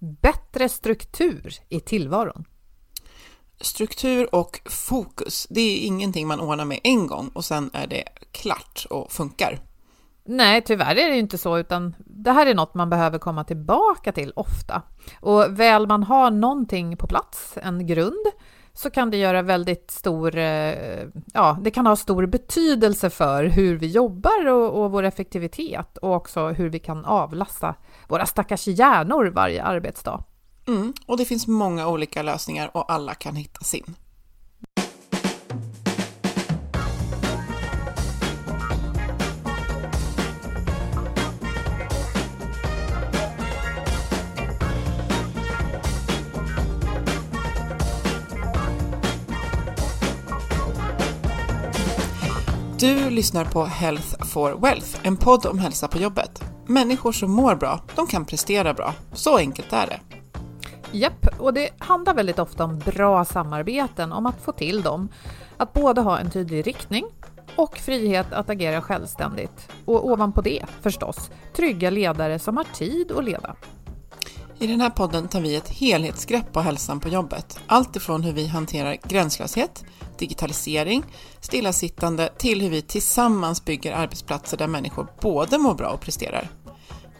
Bättre struktur i tillvaron. Struktur och fokus, det är ingenting man ordnar med en gång och sen är det klart och funkar. Nej, tyvärr är det inte så, utan det här är något man behöver komma tillbaka till ofta. Och väl man har någonting på plats, en grund, så kan det göra väldigt stor, eh, ja, det kan ha stor betydelse för hur vi jobbar och, och vår effektivitet och också hur vi kan avlasta våra stackars hjärnor varje arbetsdag. Mm, och det finns många olika lösningar och alla kan hitta sin. Du lyssnar på Health for Wealth, en podd om hälsa på jobbet. Människor som mår bra, de kan prestera bra. Så enkelt är det. Japp, och det handlar väldigt ofta om bra samarbeten, om att få till dem. Att både ha en tydlig riktning och frihet att agera självständigt. Och ovanpå det, förstås, trygga ledare som har tid att leda. I den här podden tar vi ett helhetsgrepp på hälsan på jobbet. Allt ifrån hur vi hanterar gränslöshet, digitalisering, stillasittande till hur vi tillsammans bygger arbetsplatser där människor både mår bra och presterar.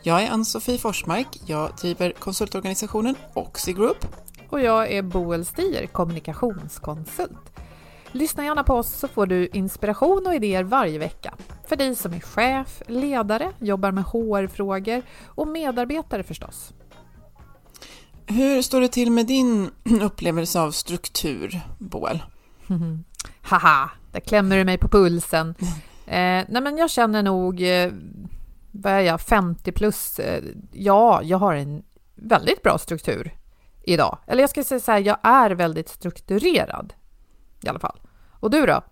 Jag är Ann-Sofie Forsmark, jag driver konsultorganisationen Oxy Group. Och jag är Boel Stier, kommunikationskonsult. Lyssna gärna på oss så får du inspiration och idéer varje vecka. För dig som är chef, ledare, jobbar med HR-frågor och medarbetare förstås. Hur står det till med din upplevelse av struktur, Boel? Haha, där klämmer du mig på pulsen. Eh, nej men jag känner nog, eh, vad är jag, 50 plus. Eh, ja, jag har en väldigt bra struktur idag. Eller jag ska säga så här, jag är väldigt strukturerad i alla fall. Och du då?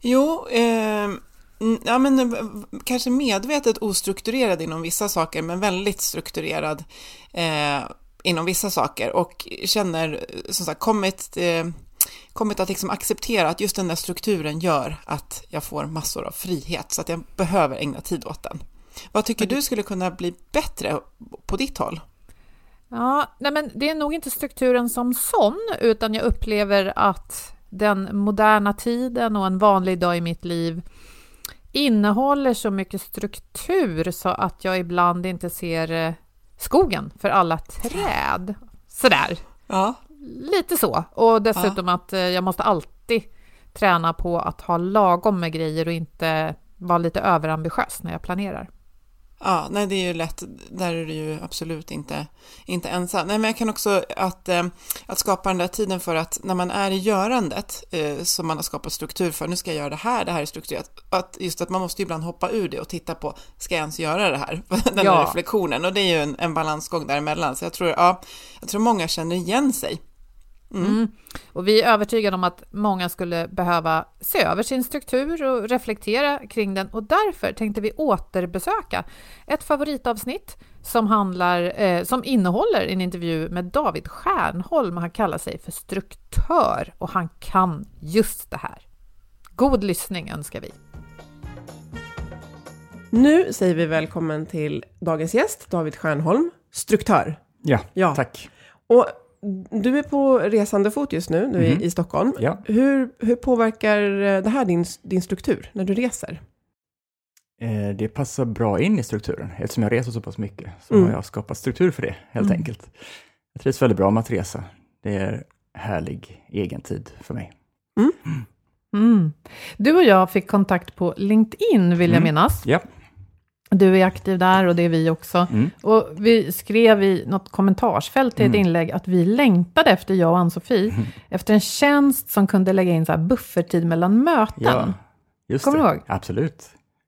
Jo, eh, ja, men, eh, kanske medvetet ostrukturerad inom vissa saker, men väldigt strukturerad eh, inom vissa saker och känner som sagt kommit, eh, kommit att liksom acceptera att just den där strukturen gör att jag får massor av frihet så att jag behöver ägna tid åt den. Vad tycker du skulle kunna bli bättre på ditt håll? Ja, nej men det är nog inte strukturen som sån, utan jag upplever att den moderna tiden och en vanlig dag i mitt liv innehåller så mycket struktur så att jag ibland inte ser eh, skogen för alla träd. Sådär. Ja. Lite så. Och dessutom ja. att eh, jag måste alltid träna på att ha lagom med grejer och inte vara lite överambitiös när jag planerar. Ja, nej det är ju lätt, där är du ju absolut inte, inte ensam. Nej men jag kan också att, eh, att skapa den där tiden för att när man är i görandet, eh, som man har skapat struktur för, nu ska jag göra det här, det här är strukturerat, att just att man måste ibland hoppa ur det och titta på, ska jag ens göra det här? Den ja. reflektionen, och det är ju en, en balansgång däremellan, så jag tror, ja, jag tror många känner igen sig Mm. Och vi är övertygade om att många skulle behöva se över sin struktur och reflektera kring den och därför tänkte vi återbesöka ett favoritavsnitt som, handlar, eh, som innehåller en intervju med David Stjärnholm. Han kallar sig för struktör och han kan just det här. God lyssning önskar vi. Nu säger vi välkommen till dagens gäst, David Stjärnholm, struktör. Ja, Ja. tack. Och du är på resande fot just nu, du är Mhm. i Stockholm. Ja. Hur, hur påverkar eh, det här din, din struktur när du reser? Eh, Det passar bra in i strukturen. Eftersom jag reser så pass mycket så Mm. har jag skapat struktur för det, helt Mm. enkelt. Jag trivs väldigt bra med att resa. Det är härlig egen tid för mig. Mm. Du och jag fick kontakt på LinkedIn vill jag Mm. minnas. Ja, Du är aktiv där och det är vi också. Mm. Och vi skrev i något kommentarsfält till ett Mm. inlägg att vi längtade efter, jag och Ann-Sofie, Mm. efter en tjänst som kunde lägga in så här bufferttid mellan möten. ja just Kommer det. du ihåg? Absolut.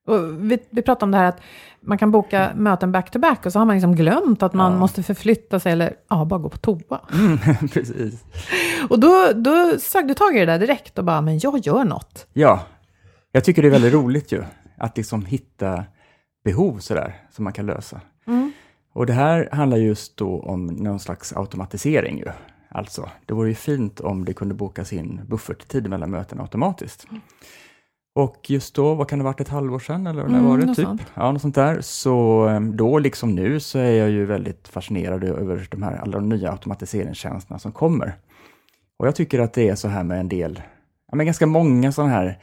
Och vi, vi pratade om det här att man kan boka möten back-to-back och så har man liksom glömt att man Ja. måste förflytta sig eller ja, bara gå på toa. Mm, precis. Och då, då sög du tag i det där direkt och bara, men jag gör något. Ja, jag tycker det är väldigt roligt ju, att liksom hitta behov sådär, som man kan lösa. Mm. Och det här handlar just då om någon slags automatisering ju. Alltså, det vore ju fint om det kunde bokas in bufferttid mellan möten automatiskt. Och just då, vad kan det ha varit, ett halvår sedan eller när Mm, var det? Typ? sånt. Ja, något sånt där. Så eh, då, liksom nu, så är jag ju väldigt fascinerad över de här, alla de nya automatiseringstjänsterna som kommer. Och jag tycker att det är så här med en del, ja men ganska många sådana här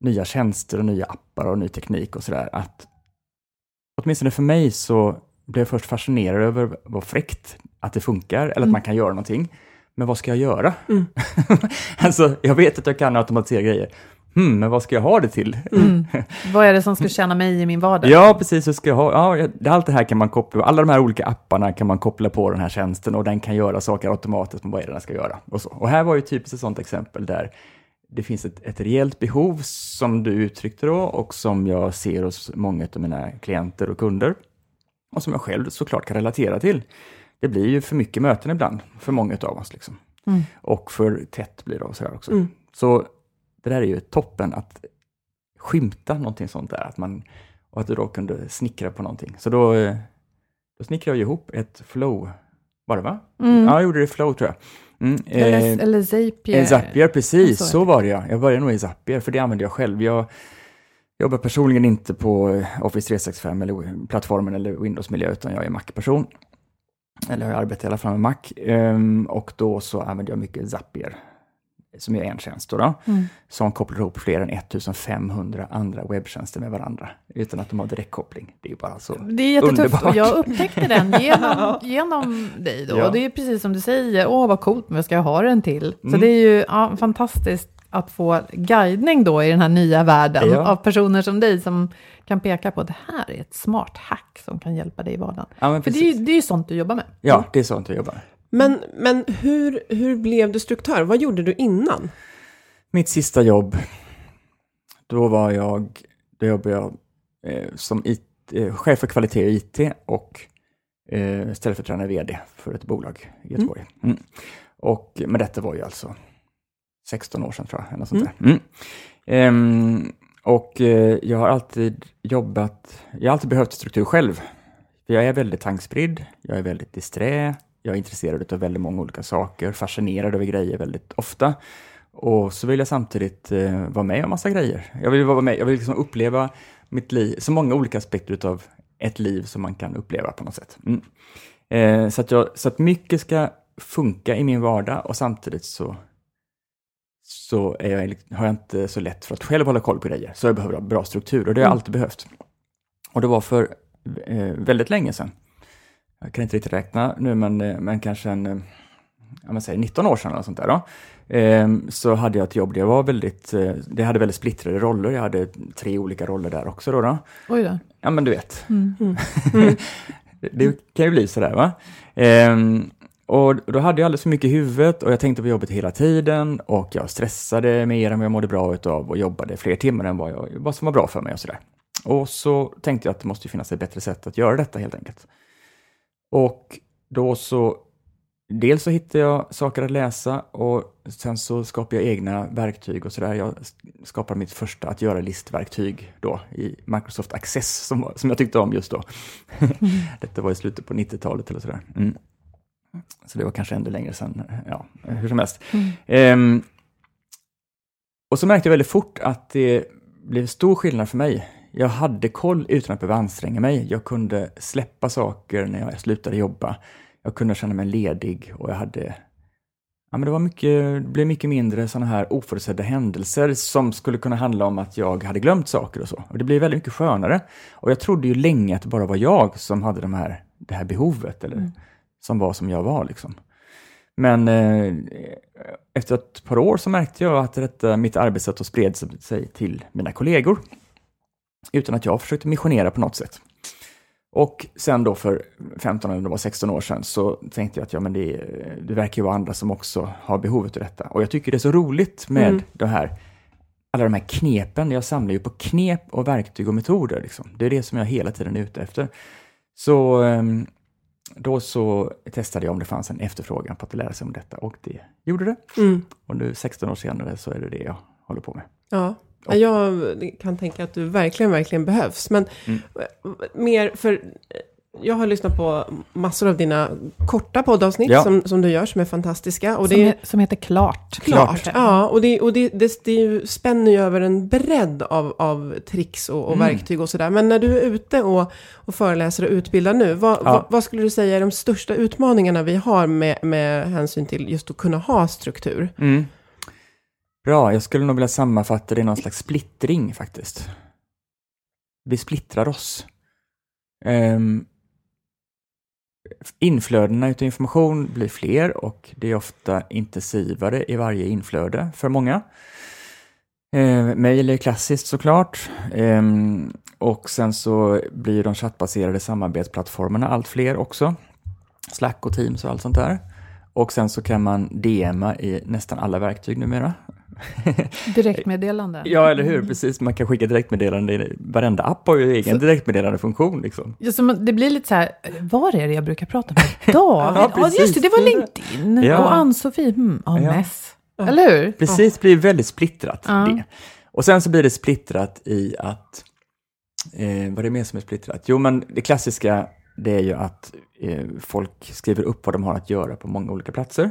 nya tjänster och nya appar och ny teknik och sådär, att åtminstone för mig så blev jag först fascinerad över vad fräckt att det funkar, eller att man kan göra någonting. Men vad ska jag göra? Mm. alltså, jag vet att jag kan automatisera grejer. Hmm, men vad ska jag ha det till? Mm. Vad är det som ska tjäna mig i min vardag? Ja, precis. Så ska jag ha, ja, allt det här kan man koppla, alla de här olika apparna kan man koppla på den här tjänsten och den kan göra saker automatiskt, men vad är det den ska göra? Och, så. och här var ju typiskt ett sådant exempel där det finns ett, ett rejält behov som du uttryckte då och som jag ser hos många av mina klienter och kunder och som jag själv såklart kan relatera till. Det blir ju för mycket möten ibland för många av oss. Liksom. Mm. Och för tätt blir det och så här också. Mm. Så det där är ju toppen att skymta någonting sånt där. Att man, och att du då kunde snickra på någonting. Så då, eh, då snickrade jag ihop ett flow, var det va? Mm. Ja, jag gjorde det i flow tror jag. Mm, Eller, eh, eller Zapier. Zapier, precis. Så Så, var det ja. Jag började nog i Zapier, för det använder jag själv. Jag jobbar personligen inte på eh, Office 365 eller plattformen eller Windows-miljö, utan jag är Mac-person. Eller jag arbetar i alla fall med Mac. Ehm, och då så använder jag mycket Zapier, som är en tjänst då, då Mm. som kopplar ihop fler än 1500 andra webbtjänster med varandra, utan att de har direktkoppling. Det är ju bara så. Det är jättetufft Underbart. och jag upptäckte den genom, genom dig då. Ja. Och det är precis som du säger, åh vad coolt, men ska jag ha den till? Så Mm. det är ju ja, fantastiskt att få guidning då i den här nya världen Ja. av personer som dig som kan peka på att det här är ett smart hack som kan hjälpa dig i vardagen. Ja, För det är, det är ju sånt du jobbar med. Ja, det är sånt jag jobbar med. Men, men hur, hur blev du struktör? Vad gjorde du innan? Mitt sista jobb, då var jag, då jobbade jag eh, som IT, eh, chef för kvalitet och IT och eh, ställföreträdande vd för ett bolag i Göteborg. Mm. Och, men detta var ju alltså 16 år sedan tror jag, eller sånt där. Mm. Ehm, och eh, jag har alltid jobbat, jag har alltid behövt struktur själv. För jag är väldigt tankspridd, jag är väldigt disträ, jag är intresserad av väldigt många olika saker, fascinerad över grejer väldigt ofta. Och så vill jag samtidigt eh, vara med om massa grejer. Jag vill vara med, jag vill liksom uppleva mitt liv, så många olika aspekter av ett liv som man kan uppleva på något sätt. Mm. Eh, så, att jag, så att mycket ska funka i min vardag och samtidigt så, så är jag, har jag inte så lätt för att själv hålla koll på grejer. Så jag behöver ha bra struktur och det har jag Mm. alltid behövt. Och det var för eh, väldigt länge sedan. Jag kan inte riktigt räkna nu, men, eh, men kanske en, eh, ja, men säg 19 år sedan eller sånt där då. Ehm, så hade jag ett jobb där jag var väldigt, eh, det hade väldigt splittrade roller. Jag hade tre olika roller där också då. då. Oj då. Ja, men du vet. Mm. det, det kan ju bli sådär va. Ehm, och då hade jag alldeles för mycket i huvudet och jag tänkte på jobbet hela tiden och jag stressade mer än vad jag mådde bra utav och jobbade fler timmar än vad, jag, vad som var bra för mig och sådär. Och så tänkte jag att det måste finnas ett bättre sätt att göra detta helt enkelt. Och då så dels så hittar jag saker att läsa och sen så skapar jag egna verktyg och sådär. Jag skapar mitt första att göra listverktyg då i Microsoft Access som, som jag tyckte om just då. Detta var i slutet på 90-talet eller sådär. Mm. Så det var kanske ännu längre sedan, ja, hur som helst. Ehm, och så märkte jag väldigt fort att det blev stor skillnad för mig. Jag hade koll utan att behöva anstränga mig. Jag kunde släppa saker när jag slutade jobba. Jag kunde känna mig ledig och jag hade Ja, men det, var mycket, det blev mycket mindre sådana här oförutsedda händelser som skulle kunna handla om att jag hade glömt saker och så. Och det blev väldigt mycket skönare. Och jag trodde ju länge att det bara var jag som hade de här, det här behovet, eller som var som jag var. Liksom. Men eh, efter ett par år så märkte jag att detta, mitt arbetssätt spred sig till mina kollegor. Utan att jag försökte missionera på något sätt. Och sen då för 15 eller var 16 år sedan så tänkte jag att ja, men det, det verkar ju vara andra som också har behovet av detta. Och jag tycker det är så roligt med Mm. det här, alla de här knepen. Jag samlar ju på knep och verktyg och metoder. Liksom. Det är det som jag hela tiden är ute efter. Så ehm, då så testade jag om det fanns en efterfrågan på att lära sig om detta och det gjorde det. Mm. Och nu 16 år senare så är det det jag håller på med. Ja, jag kan tänka att du verkligen, verkligen behövs. Men Mm. mer för... Jag har lyssnat på massor av dina korta poddavsnitt Ja. som, som du gör, som är fantastiska. Och som, det är som heter Klart. klart. Ja, och det, och det, det, det spänner ju över en bredd av, av tricks och, och Mm. verktyg och sådär. Men när du är ute och, och föreläser och utbildar nu, vad, Ja. vad, vad skulle du säga är de största utmaningarna vi har med, med hänsyn till just att kunna ha struktur? Mm. Bra, jag skulle nog vilja sammanfatta det i någon slags splittring faktiskt. Vi splittrar oss. Um, inflödena utav information blir fler och det är ofta intensivare i varje inflöde för många. Ehm, uh, Mail är klassiskt såklart. Ehm, och sen så blir de chattbaserade samarbetsplattformarna allt fler också. Slack och Teams och allt sånt där. Och sen så kan man DMa i nästan alla verktyg numera. Direktmeddelande. Ja, eller hur? Precis, man kan skicka direktmeddelande. Varenda app har ju egen direktmeddelandefunktion. Liksom. Ja, så man- det blir lite så här, var är det jag brukar prata med? David? ja, precis. just det, det var LinkedIn. Ja. Och Ann-Sofie, hmm, ja, Ja. mess. Eller hur? Precis, blir väldigt splittrat. Ja. Det. Och sen så blir det splittrat i att, eh, vad är det mer som är splittrat? Jo, men det klassiska det är ju att eh, folk skriver upp vad de har att göra på många olika platser.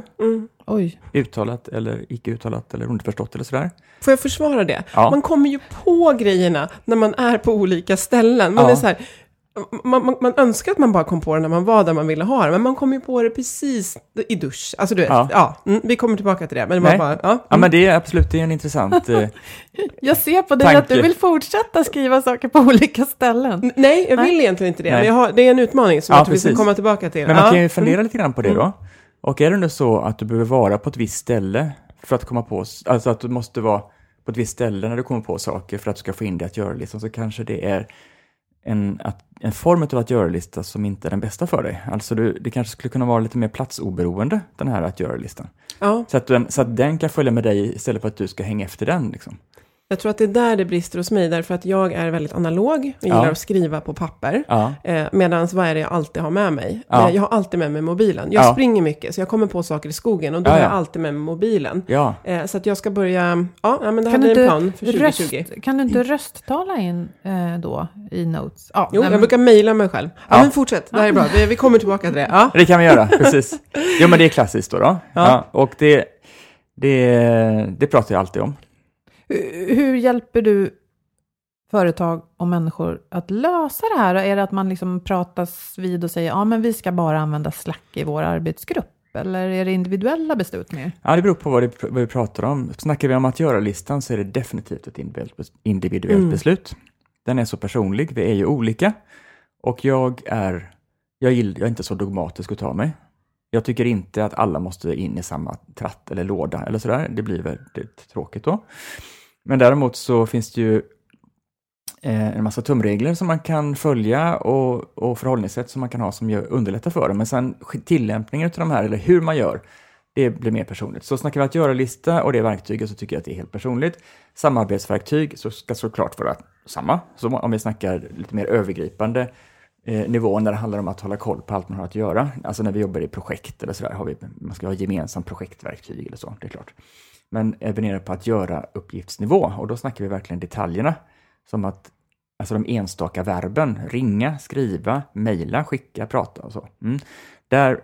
Oj. Uttalat eller icke uttalat eller underförstått eller sådär. Får jag försvara det? Ja. Man kommer ju på grejerna när man är på olika ställen. Man, Ja. är så här, man, man, man önskar att man bara kom på det när man var där man ville ha det, men man kommer ju på det precis i dusch. Alltså du vet, ja. Ja. mm, vi kommer tillbaka till det. Men det var Nej. bara, ja. Ja, men det är absolut det är en intressant... Eh, Jag ser på dig Tanke. att du vill fortsätta skriva saker på olika ställen. Nej, jag vill Nej. egentligen inte det. Nej. Men jag har, det är en utmaning som Ja, jag tror vi ska komma tillbaka till. Men man kan ju fundera lite grann på det då. Och är det nu så att du behöver vara på ett visst ställe för att komma på, alltså att du måste vara på ett visst ställe när du kommer på saker för att du ska få in det att göra-listan, så kanske det är en, att, en form av att göra-lista som inte är den bästa för dig. Alltså du, det kanske skulle kunna vara lite mer platsoberoende, den här att göra-listan. Ja, Så att, den, så att den kan följa med dig istället för att du ska hänga efter den. Liksom. Jag tror att det är där det brister hos mig, därför att jag är väldigt analog. Jag gillar Ja. att skriva på papper. Ja, Eh, Medan vad är det jag alltid har med mig? Ja. Eh, Jag har alltid med mig mobilen. Jag Ja. springer mycket, så jag kommer på saker i skogen och då Ja, har ja. jag alltid med mig mobilen. ja. Eh, Så att jag ska börja, ja, ja men det här Kan du, blir en inte plan för 2020. röst, kan du inte rösttala in eh, då i notes? Ja, Jo, nej, jag men- brukar mejla mig själv. Ja, Ja. men fortsätt, det här är bra. Vi, vi kommer tillbaka till det. Ja. Det kan vi göra, precis. Jo, men det är klassiskt då. då. Ja. och det, det, det pratar jag alltid om. Hur- hjälper du företag och människor att lösa det här? Är det att man liksom pratas vid och säger ja men vi ska bara använda Slack i vår arbetsgrupp? Eller är det individuella beslut mer? Ja, det beror på vad, det, vad vi pratar om. Snackar vi om att göra-listan så är det definitivt ett individuellt, Mm. beslut. Den är så personlig, vi är ju olika. Och jag är, jag, gill, jag är inte så dogmatisk utav mig. Jag tycker inte att alla måste in i samma tratt eller låda eller sådär. Det blir väldigt tråkigt då. Men däremot så finns det ju eh, en massa tumregler som man kan följa och, och förhållningssätt som man kan ha som gör, underlättar för det. Men sen tillämpningen av de här, eller hur man gör, det blir mer personligt. Så snackar vi att göra-lista och det verktyget så tycker jag att det är helt personligt. Samarbetsverktyg så ska såklart vara samma. Så om vi snackar lite mer övergripande eh, nivån när det handlar om att hålla koll på allt man har att göra. Alltså när vi jobbar i projekt eller sådär, har vi, man ska ha gemensamt projektverktyg eller så, det är klart. Men även nere på att göra uppgiftsnivå och då snackar vi verkligen detaljerna. Som att alltså de enstaka verben, ringa, skriva, mejla, skicka, prata och så. Mm. Där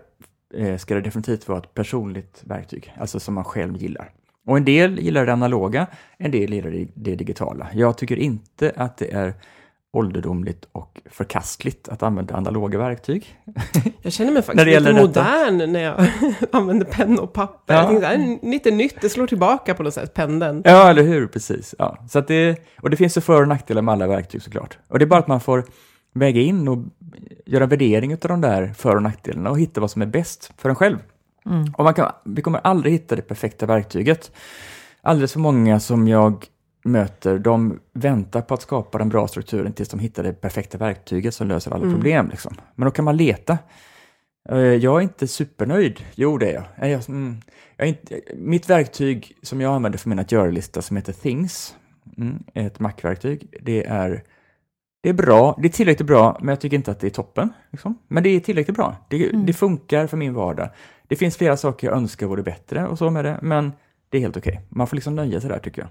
eh, ska det definitivt vara ett personligt verktyg, alltså som man själv gillar. Och en del gillar det analoga, en del gillar det, det digitala. Jag tycker inte att det är ålderdomligt och förkastligt att använda analoga verktyg. Jag känner mig faktiskt lite gäller detta. modern när jag använder penna och papper. Ja. Jag tänkte, det är lite nytt, det slår tillbaka på något sätt, pendeln. Ja, eller hur? Precis. Ja. Så det, och det finns ju för och nackdelar med alla verktyg såklart. Och det är bara att man får väga in och göra värdering av de där för och nackdelarna och hitta vad som är bäst för en själv. Och man kan, vi kommer aldrig hitta det perfekta verktyget. Alldeles för många som jag möter, de väntar på att skapa den bra strukturen tills de hittar det perfekta verktyget som löser alla problem. Liksom. Men då kan man leta. Eh, Jag är inte supernöjd. Jo, det är jag. Nej, Jag, mm, jag är inte, mitt verktyg som jag använder för min att göra-lista som heter Things, mm, ett Mac-verktyg. Det är, det är bra, det är tillräckligt bra, men jag tycker inte att det är toppen. Liksom. Men det är tillräckligt bra. Det, det funkar för min vardag. Det finns flera saker jag önskar vore bättre och så med det, men det är helt okej. Man får liksom nöja sig där tycker jag.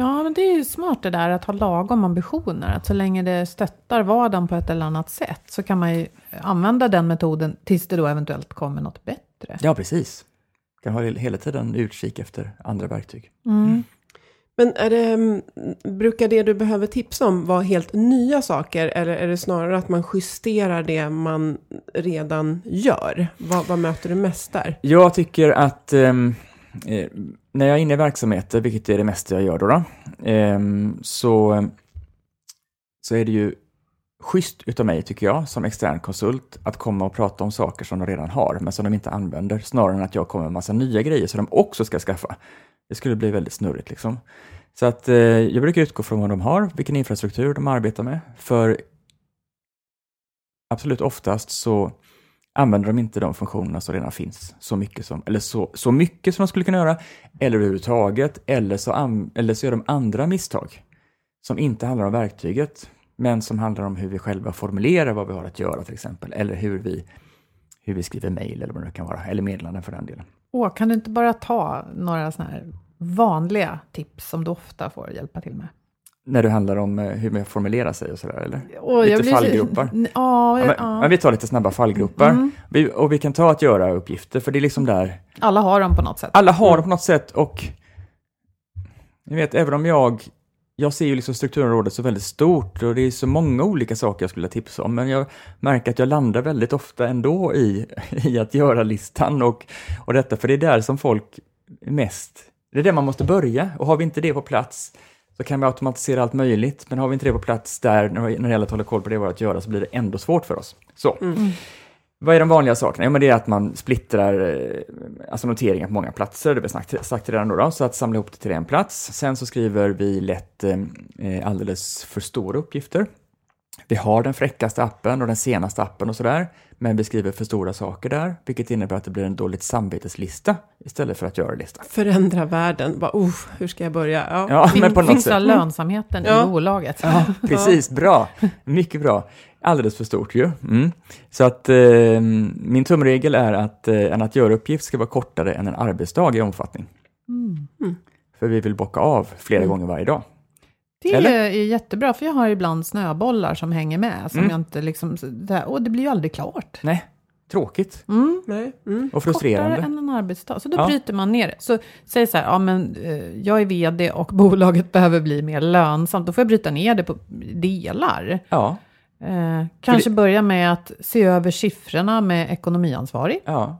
Ja, men det är ju smart det där att ha lagom ambitioner. Att så länge det stöttar vardagen på ett eller annat sätt så kan man ju använda den metoden tills det då eventuellt kommer något bättre. Ja, precis. Kan ha hela tiden utkik efter andra verktyg. Mm. Men är det, mm, brukar det du behöver tipsa om vara helt nya saker? Eller är det snarare att man justerar det man redan gör? Vad, vad möter du mest där? Jag tycker att ehm, eh, när jag är inne i verksamheter, vilket är det mesta jag gör då, då eh, så, så är det ju schysst utav mig, tycker jag, som extern konsult, att komma och prata om saker som de redan har, men som de inte använder, snarare än att jag kommer med massa nya grejer som de också ska skaffa. Det skulle bli väldigt snurrigt liksom. Så att eh, jag brukar utgå från vad de har, vilken infrastruktur de arbetar med, för absolut oftast så använder de inte de funktionerna som redan finns så mycket som, eller så, så mycket som de skulle kunna göra, eller överhuvudtaget, eller så, an, eller så gör de andra misstag som inte handlar om verktyget, men som handlar om hur vi själva formulerar vad vi har att göra till exempel, eller hur vi, hur vi skriver mejl eller vad det nu kan vara, eller meddelanden för den delen. Åh, kan du inte bara ta några sådana här vanliga tips som du ofta får hjälpa till med? När det handlar om eh, hur man formulerar sig och sådär, eller? Åh, lite så- fallgropar. N- Ja, Ja, men, ja. men vi tar lite snabba fallgropar. Mm. Vi, och vi kan ta att göra uppgifter, för det är liksom där alla har dem på något sätt. alla har det på något sätt och ni vet, även om jag jag ser ju liksom strukturområdet så väldigt stort och det är så många olika saker jag skulle vilja tipsa om, men jag märker att jag landar väldigt ofta ändå i, i att göra listan och, och detta, för det är där som folk mest, det är där man måste börja och har vi inte det på plats så kan vi automatisera allt möjligt, men har vi inte det på plats där när det gäller att hålla koll på det vi har att göra så blir det ändå svårt för oss. Så. Vad är de vanliga sakerna? Jo, men det är att man splittrar eh, alltså noteringar på många platser, det har vi sagt, sagt redan då, då, så att samla ihop det till en plats. Sen så skriver vi lätt eh, eh, alldeles för stora uppgifter. Vi har den fräckaste appen och den senaste appen och sådär, men vi skriver för stora saker där, vilket innebär att det blir en dåligt samveteslista istället för att göra lista. Förändra världen. Bara, oh, hur ska jag börja? Ja. Ja, men på något Finns sätt. lönsamheten Ja. i bolaget? Ja, precis. Bra. Mycket bra. Alldeles för stort ju. Mm. Så att eh, min tumregel är att eh, en att göra-uppgift ska vara kortare än en arbetsdag i omfattning. Mm. För vi vill bocka av flera gånger varje dag. Det Eller? är jättebra, för jag har ibland snöbollar som hänger med. Som Mm. jag inte liksom, och det blir ju aldrig klart. Nej, tråkigt Mm. Nej. Mm. och frustrerande. Kortare än en arbetsdag. Så då Ja. bryter man ner det. Så säg så här, ja men eh, jag är vd och bolaget behöver bli mer lönsamt. Då får jag bryta ner det på delar. Ja, Eh, kanske börja med att se över siffrorna med ekonomiansvarig. ja,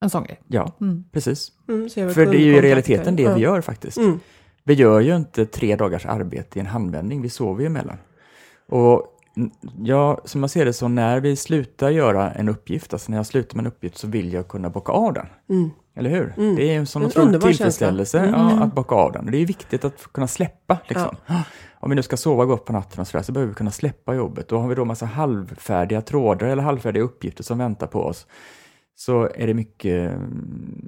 En sån grej. ja, Mm. precis. Mm, För det är ju i realiteten det vi gör faktiskt. Mm. Vi gör ju inte tre dagars arbete i en handvändning, vi sover ju emellan. Och ja, som jag ser det så när vi slutar göra en uppgift, alltså när jag slutar med en uppgift så vill jag kunna bocka av den. Mm. Eller hur? Mm. Det är en sån otrolig tillfredsställelse känsla. ja, Mm. att bocka av den. Och det är viktigt att kunna släppa. Liksom. Om vi nu ska sova gott på natten och så, där, så behöver vi kunna släppa jobbet. Då har vi då massa halvfärdiga trådar eller halvfärdiga uppgifter som väntar på oss. Så är det mycket,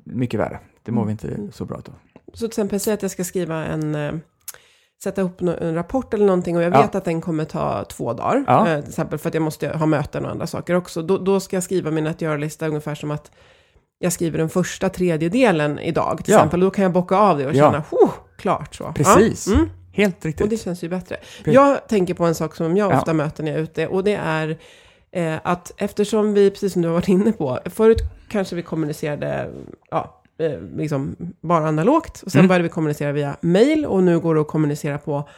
mycket värre. Det mår vi inte så bra av. Så till exempel, säg att jag ska skriva en, eh, sätta ihop en rapport eller någonting och jag Ja. vet att den kommer ta två dagar. Ja. Eh, till exempel för att jag måste ha möten och andra saker också. Då, då ska jag skriva min att göra-lista ungefär som att jag skriver den första tredjedelen idag till Ja. exempel. Då kan jag bocka av det och Ja. känna, oh, klart så. Precis. Ja. Mm. Helt Och det riktigt. känns ju bättre. Pre- Jag tänker på en sak som jag Ja. ofta möter när jag är ute och det är eh, att eftersom vi, precis som du har varit inne på, förut kanske vi kommunicerade ja, eh, liksom bara analogt och sen Mm. började vi kommunicera via mail och nu går det att kommunicera på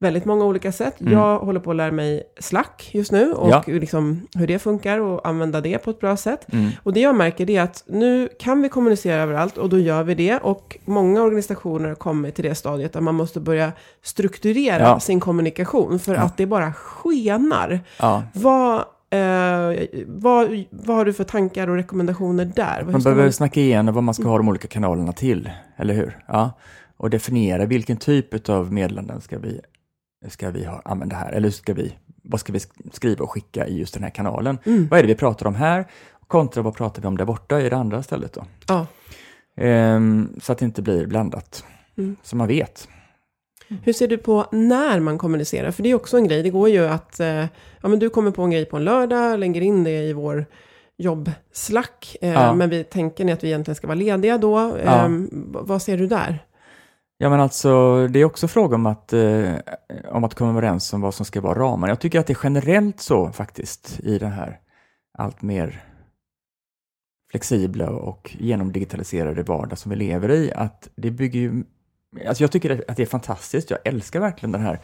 väldigt många olika sätt. Mm. Jag håller på att lära mig Slack just nu och Ja. liksom hur det funkar och använda det på ett bra sätt. Mm. Och det jag märker är att nu kan vi kommunicera överallt och då gör vi det. Och många organisationer har kommit till det stadiet där man måste börja strukturera Ja. sin kommunikation för Ja. att det bara skenar. Vad, eh, vad, vad har du för tankar och rekommendationer där? Hur Man behöver snacka igenom vad man ska ha de olika kanalerna till, eller hur? Ja. Och definiera vilken typ av meddelanden ska vi, ska vi ha, använda här, eller ska vi, vad ska vi sk- skriva och skicka i just den här kanalen? Mm. Vad är det vi pratar om här? Kontra vad pratar vi om där borta i det andra stället då? Ja. Ehm, så att det inte blir blandat. Mm. Så man vet. Hur ser du på när man kommunicerar? För det är också en grej. Det går ju att eh, ja, men du kommer på en grej på en lördag, lägger in det i vår jobbslack. Eh, Ja. Men vi tänker att vi egentligen ska vara lediga då. Eh, Ja. vad ser du där? Ja men alltså, det är också fråga om att, eh, om att komma överens om vad som ska vara ramarna. Jag tycker att det är generellt så faktiskt i den här allt mer flexibla och genomdigitaliserade vardag som vi lever i, att det bygger ju... Alltså jag tycker att det är fantastiskt, jag älskar verkligen den här,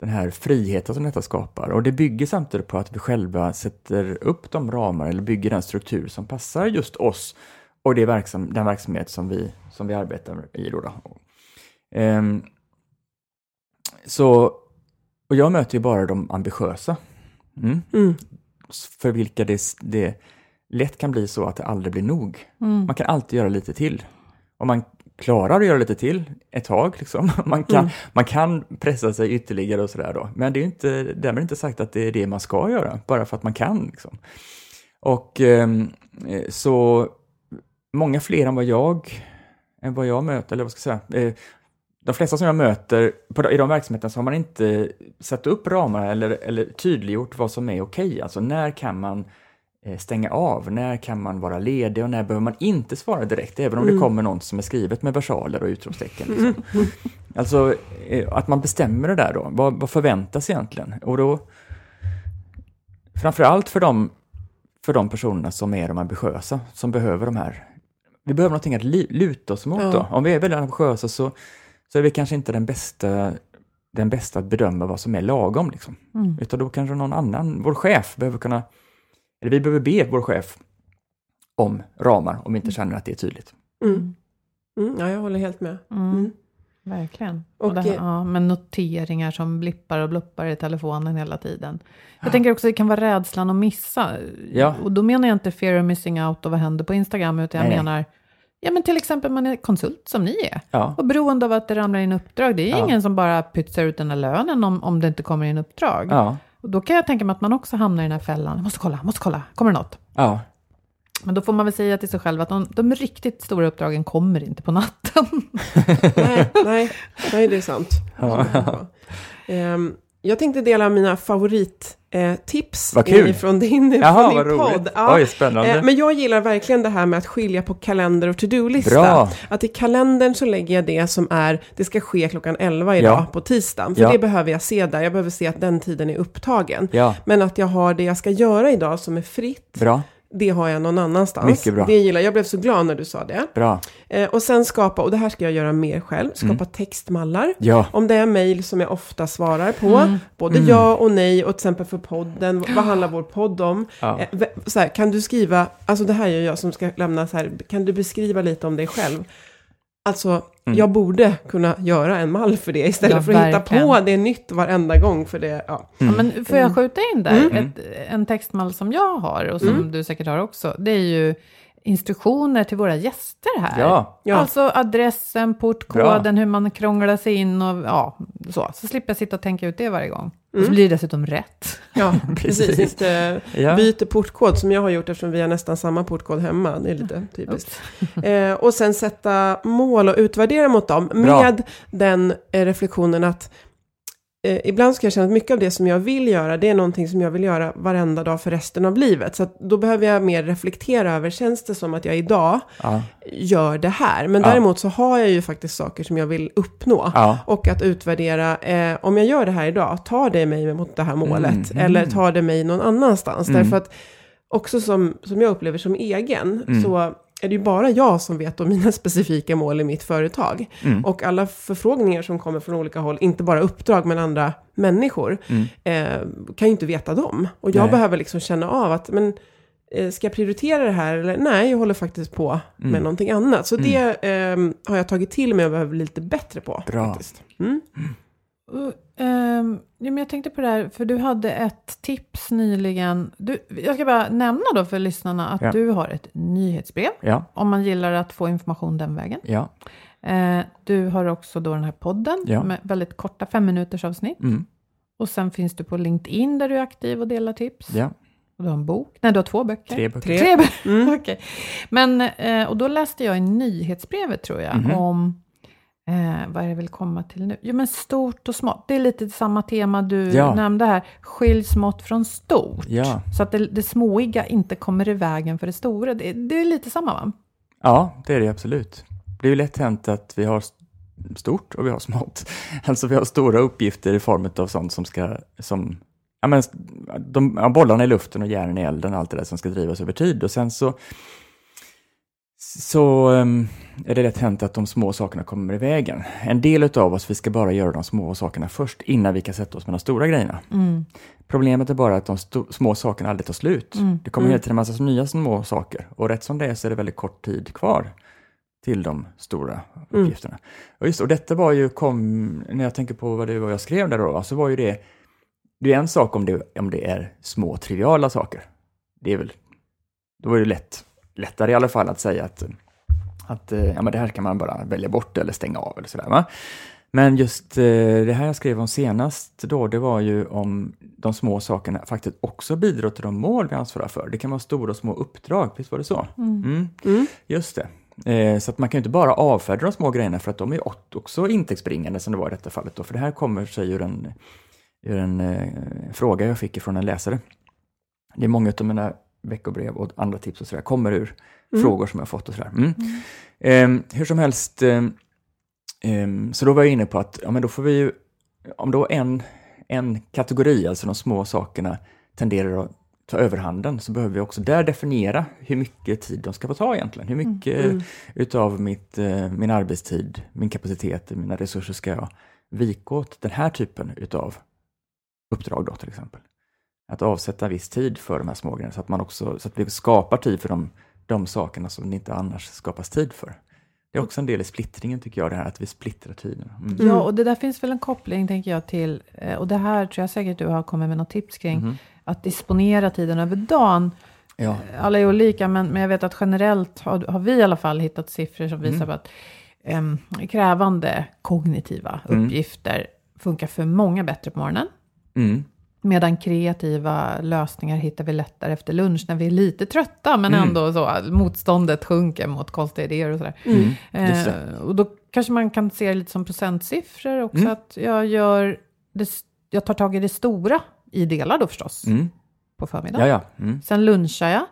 den här friheten som detta skapar. Och det bygger samtidigt på att vi själva sätter upp de ramar eller bygger den struktur som passar just oss och det verksam, den verksamhet som vi, som vi arbetar i. Då då. Ehm, så, och jag möter ju bara de ambitiösa. Mm. Mm. För vilka det, det lätt kan bli så att det aldrig blir nog. Mm. Man kan alltid göra lite till. Om man klarar att göra lite till ett tag, liksom. man, kan, Mm. man kan pressa sig ytterligare och sådär då. Men det är inte, därmed inte sagt att det är det man ska göra, bara för att man kan. Liksom. Och ehm, eh, så många fler än vad jag, än vad jag möter, eller vad ska jag säga, eh, de flesta som jag möter på, i de verksamheterna så har man inte satt upp ramar eller, eller tydliggjort vad som är okej. Alltså när kan man stänga av, när kan man vara ledig och när behöver man inte svara direkt, även om det kommer något som är skrivet med versaler och utropstecken. Liksom. Alltså eh, att man bestämmer det där då, vad, vad förväntas egentligen? Och då, framförallt för de, för de personerna som är de ambitiösa, som behöver de här vi behöver någonting att luta oss mot Ja. då. Om vi är väldigt ambitiösa så, så är vi kanske inte den bästa, den bästa att bedöma vad som är lagom. Liksom. Mm. Utan då kanske någon annan, vår chef, behöver kunna, eller vi behöver be vår chef om ramar om vi inte känner att det är tydligt. Mm. Mm, ja, jag håller helt med. Mm. Mm. Verkligen. Och, här- eh, ja, med noteringar som blippar och bluppar i telefonen hela tiden. Jag tänker också att det kan vara rädslan att missa. Ja. Och då menar jag inte fear of missing out och vad händer på Instagram, utan jag Nej, nej. menar, ja men till exempel man är konsult som ni är. Ja, Och beroende av att det ramlar in uppdrag, det är Ja. ingen som bara pytsar ut den här lönen om, om det inte kommer in uppdrag. ja, Och då kan jag tänka mig att man också hamnar i den här fällan, jag måste kolla, jag måste kolla, kommer det något? ja, Men då får man väl säga till sig själv att de, de riktigt stora uppdragen kommer inte på natten. nej, nej, nej, det är sant. Ja. Ehm, jag tänkte dela mina favorittips eh, från din, Jaha, från din podd. Ja. Oj, spännande. Eh, Men jag gillar verkligen det här med att skilja på kalender och to-do-lista. Att i kalendern så lägger jag det som är, det ska ske klockan 11 idag Ja. på tisdagen. För Ja. det behöver jag se där, jag behöver se att den tiden är upptagen. Men att jag har det jag ska göra idag som är fritt, bra, det har jag någon annanstans. Mycket bra. Det gillar jag. Jag blev så glad när du sa det. bra. Eh, och sen skapa, och det här ska jag göra mer själv, skapa Mm. textmallar. Ja, Om det är mejl som jag ofta svarar på, Mm. både Mm. ja och nej, och till exempel för podden, vad handlar vår podd om? ja. Eh, så här, kan du skriva, alltså det här är ju jag som ska lämna så här, kan du beskriva lite om dig själv? Alltså, Mm. jag borde kunna göra en mall för det istället Ja, för att hitta verkligen. på det nytt varenda gång, för det, ja. Mm. Ja, men får jag skjuta in där? Mm. Ett, en textmall som jag har och som Mm. du säkert har också, det är ju instruktioner till våra gäster här. ja, Ja. Alltså adressen, portkoden, hur man krånglar sig in och ja, så. Så slipper jag sitta och tänka ut det varje gång. Och så Mm. blir det dessutom rätt. Ja, precis. Precis. Inte ja. byter portkod som jag har gjort eftersom vi har nästan samma portkod hemma. Det är lite typiskt. Eh, och sen sätta mål och utvärdera mot dem Bra. med den eh, reflektionen att eh, ibland ska jag känna att mycket av det som jag vill göra, det är någonting som jag vill göra varenda dag för resten av livet. Så då behöver jag mer reflektera över, känns det som att jag idag Ja. gör det här? Men däremot så har jag ju faktiskt saker som jag vill uppnå. Och att utvärdera, eh, om jag gör det här idag, tar det mig mot det här målet? Mm, Eller mm. tar det mig någon annanstans? Mm. Därför att också som, som jag upplever som egen, Mm. så är det ju bara jag som vet om mina specifika mål i mitt företag. Mm. Och alla förfrågningar som kommer från olika håll, inte bara uppdrag men andra människor, Mm. eh, kan ju inte veta dem. Och jag Nej. behöver liksom känna av att, men eh, ska jag prioritera det här eller nej, jag håller faktiskt på med Mm. någonting annat. Så det eh, har jag tagit till mig och behöver bli lite bättre på. Bra. Faktiskt. Mm. Ehm, ja, men jag tänkte på det här, för du hade ett tips nyligen. Du, jag ska bara nämna då för lyssnarna att Ja. du har ett nyhetsbrev. Ja, Om man gillar att få information den vägen. ja. Eh, du har också då den här podden Ja. med väldigt korta fem minuters avsnitt. Mm. Och sen finns du på LinkedIn där du är aktiv och delar tips. ja. Och du har en bok. Nej, du har två böcker. Tre böcker. Tre. Tre böcker. Mm. Okej. Men, eh, och då läste jag i nyhetsbrevet tror jag Mhm. om, eh, vad är det jag vill komma till nu? Jo men stort och smått, det är lite samma tema du Ja. nämnde här. Skilj smått från stort. Ja. Så att det, det småiga inte kommer i vägen för det stora. Det, det är lite samma va? Ja, det är det absolut. Det är ju lätt hänt att vi har st- stort och vi har smått. Alltså vi har stora uppgifter i form av sånt som ska, som, ja men, de, ja, bollarna i luften och järnen i elden, allt det där som ska drivas över tid. Och sen så, så ehm, är det lätt hänt att de små sakerna kommer i vägen. En del av oss, vi ska bara göra de små sakerna först innan vi kan sätta oss med de stora grejerna. Mm. Problemet är bara att de små sakerna aldrig tar slut. Mm. Det kommer hela tiden en massa nya små saker. Och rätt som det är så är det väldigt kort tid kvar till de stora Mm. uppgifterna. Och, just, och detta var ju, kom, när jag tänker på vad det var jag skrev där då, så var ju det, det är en sak om det, om det är små triviala saker. Det är väl, då är det lätt, lättare i alla fall att säga att, att eh, ja, men det här kan man bara välja bort eller stänga av eller sådär. Va? Men just eh, det här jag skrev om senast då, det var ju om de små sakerna faktiskt också bidrar till de mål vi ansvarar för. Det kan vara stora och små uppdrag, visst var det så? Mm. Mm. Just det. Eh, så att man kan inte bara avfärda de små grejerna för att de är också intäktsbringande som det var i detta fallet. Då. För det här kommer sig ur en, ur en eh, fråga jag fick från en läsare. Det är många av mina veckobrev och andra tips och sådär kommer ur frågor som jag fått och sådär. Mm. Eh, hur som helst, eh, Så då var jag inne på att ja, men då får vi ju, om då en, en kategori, alltså de små sakerna, tenderar att ta överhanden så behöver vi också där definiera hur mycket tid de ska få ta egentligen. Hur mycket Mm. utav mitt, eh, min arbetstid, min kapacitet, mina resurser ska jag vika åt den här typen utav uppdrag då till exempel. Att avsätta viss tid för de här små grejerna så att, man också, så att vi skapar tid för de, de sakerna som det inte annars skapas tid för. Det är också en del i splittringen tycker jag, det här att vi splittrar tiden. Mm. Ja, och det där finns väl en koppling, tänker jag, till, eh, och det här tror jag säkert du har kommit med något tips kring, Mhm. att disponera tiden över dagen. Ja. Alla är olika, men, men jag vet att generellt har, har vi i alla fall hittat siffror som visar Mm. på att em, krävande kognitiva Mm. uppgifter funkar för många bättre på morgonen. Mm. Medan kreativa lösningar hittar vi lättare efter lunch när vi är lite trötta, men Mm. ändå så motståndet sjunker mot konstiga idéer och sådär. Mm. Eh, och då kanske man kan se det lite som procentsiffror också, Mm. att jag gör det, jag tar tag i det stora i delar då förstås, Mm. på förmiddagen. Ja, ja. Mm. Sen lunchar jag.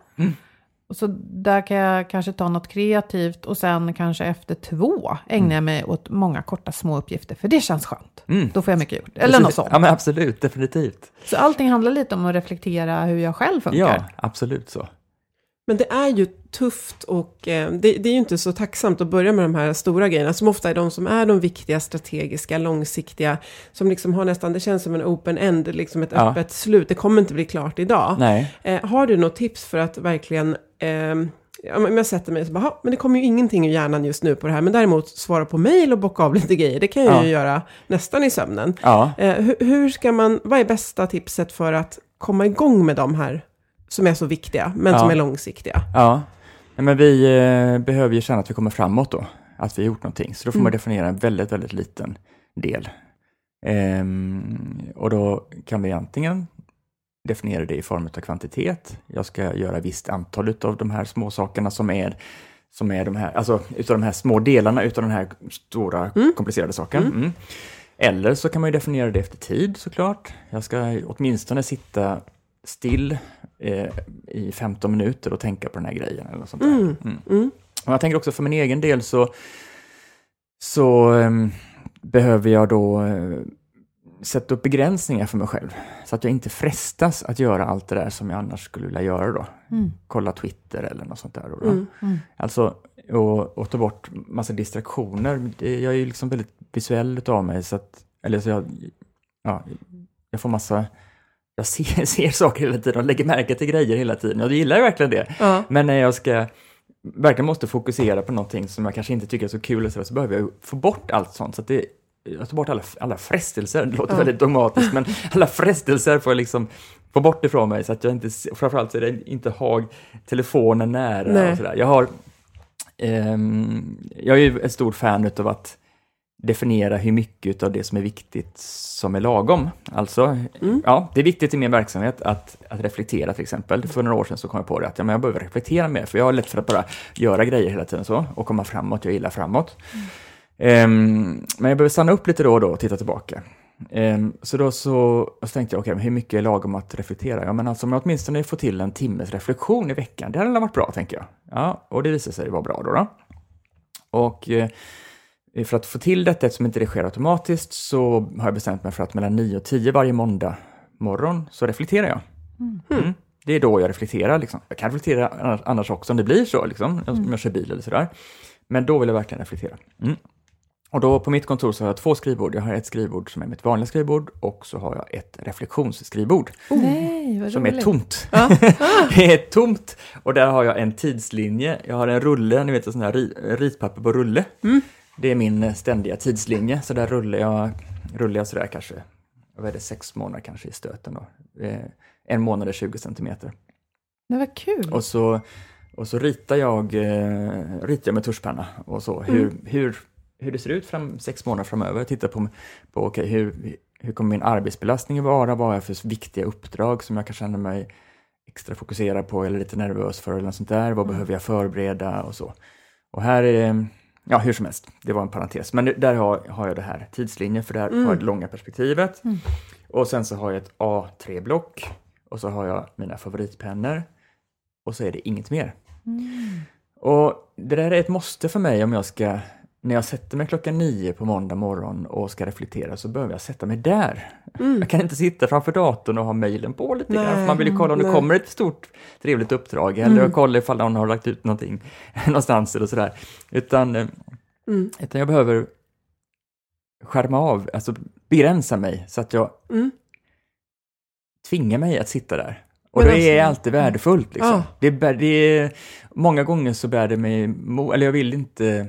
Mm. Och så där kan jag kanske ta något kreativt och sen kanske efter två ägnar jag mig åt många korta små uppgifter, för det känns skönt. Mm. Då får jag mycket gjort. Eller Precis. något sånt. Ja, men absolut, definitivt. Så allting handlar lite om att reflektera hur jag själv funkar. Ja, absolut så. Men det är ju tufft och eh, det, det är ju inte så tacksamt att börja med de här stora grejerna som ofta är de som är de viktiga, strategiska, långsiktiga. Som liksom har nästan, det känns som en open end, liksom ett Ja. öppet slut. Det kommer inte bli klart idag. Eh, har du något tips för att verkligen, eh, men jag sätter mig så bara, "Ha, men det kommer ju ingenting ur hjärnan just nu på det här. Men däremot svara på mejl och bocka av lite grejer, det kan jag Ja. ju göra nästan i sömnen. Ja. Eh, hur, hur ska man, vad är bästa tipset för att komma igång med de här som är så viktiga, men Ja. som är långsiktiga? Ja. Men vi eh, behöver ju känna att vi kommer framåt då. Att vi har gjort någonting. Så då får man Mm. definiera en väldigt, väldigt liten del. Ehm, och då kan vi antingen definiera det i form av kvantitet. Jag ska göra visst antal av de här små sakerna som är som är de här, alltså utav de här små delarna utav den här stora Mm. komplicerade saken. Mm. Eller så kan man ju definiera det efter tid såklart. Jag ska åtminstone sitta still eh, i 15 minuter och tänka på den här grejen eller sånt där. Mm. Mm. Mm. Och jag tänker också för min egen del så, så ehm, behöver jag då eh, sätta upp begränsningar för mig själv. Så att jag inte frestas att göra allt det där som jag annars skulle vilja göra då. Mm. Kolla Twitter eller något sånt där. Då, då. Mm. Mm. Alltså, och, och ta bort massa distraktioner. Jag är ju liksom väldigt visuell utav mig, så att, eller så jag, ja, jag får massa, jag ser, ser saker hela tiden och lägger märke till grejer hela tiden. Jag gillar ju verkligen det. Ja. Men när jag ska verkligen måste fokusera på någonting som jag kanske inte tycker är så kul så, så behöver jag få bort allt sånt. Så att det, jag tar bort alla, alla frestelser, det låter Ja. väldigt dogmatiskt, men alla frestelser får jag liksom få bort ifrån mig så att jag inte, framförallt så är det inte ha telefonen nära Nej. och sådär. Jag har, ehm, jag är ju ett stort fan utav att definiera hur mycket av det som är viktigt som är lagom. Alltså, Mm. ja, det är viktigt i min verksamhet att, att reflektera till exempel. För några år sedan så kom jag på det att ja, men jag behöver reflektera mer, för jag har lätt för att bara göra grejer hela tiden så och komma framåt, jag gillar framåt. Ehm, men jag behöver stanna upp lite då och då och titta tillbaka. Ehm, så då så, så tänkte jag, okej, men hur mycket är lagom att reflektera? Ja, men alltså om jag åtminstone får till en timmes reflektion i veckan, det hade varit bra, tänker jag. Ja, och det visade sig vara bra då. då. Och eh, för att få till detta, eftersom inte det sker automatiskt, så har jag bestämt mig för att mellan 9 och 10 varje måndag morgon så reflekterar jag. Mm. Det är då jag reflekterar. Liksom. Jag kan reflektera annars- också om det blir så, liksom, om jag kör bil eller sådär. Men då vill jag verkligen reflektera. Mm. Och då på mitt kontor så har jag två skrivbord. Jag har ett skrivbord som är mitt vanliga skrivbord och så har jag ett reflektionsskrivbord Nej, vad som är tomt. det är tomt och där har jag en tidslinje. Jag har en rulle, ni vet en sån här ri- ritpapper på rulle. Det är min ständiga tidslinje, så där rullar jag, rullar jag sådär kanske, vad är det, sex månader kanske i stöten då. Eh, En månad är 20 centimeter. Det var kul. Och så, och så ritar, jag, eh, ritar jag med tuschpenna och så, hur, hur, hur det ser ut fram, sex månader framöver. Tittar på, på okay, hur, hur kommer min arbetsbelastning vara, vad har jag för viktiga uppdrag som jag kan känna mig extra fokuserad på eller lite nervös för eller något sånt där. Vad behöver jag förbereda och så. Och här är, ja hur som helst, det var en parentes. Men där har, har jag det här tidslinjen för där har jag det långa perspektivet. Och sen så har jag ett A3-block och så har jag mina favoritpennor och så är det inget mer. Och det där är ett måste för mig om jag ska, när jag sätter mig klockan nio på måndag morgon och ska reflektera så behöver jag sätta mig där. Jag kan inte sitta framför datorn och ha mejlen på lite grann, för man vill ju kolla om det Nej. kommer ett stort trevligt uppdrag eller kolla ifall någon har lagt ut någonting någonstans eller sådär. Utan, eh, Mm. utan jag behöver skärma av, alltså begränsa mig så att jag Mm. tvingar mig att sitta där. Och det alltså- är alltid värdefullt. Liksom. Ja. Det, bär- det är, många gånger så bär det mig eller jag vill inte,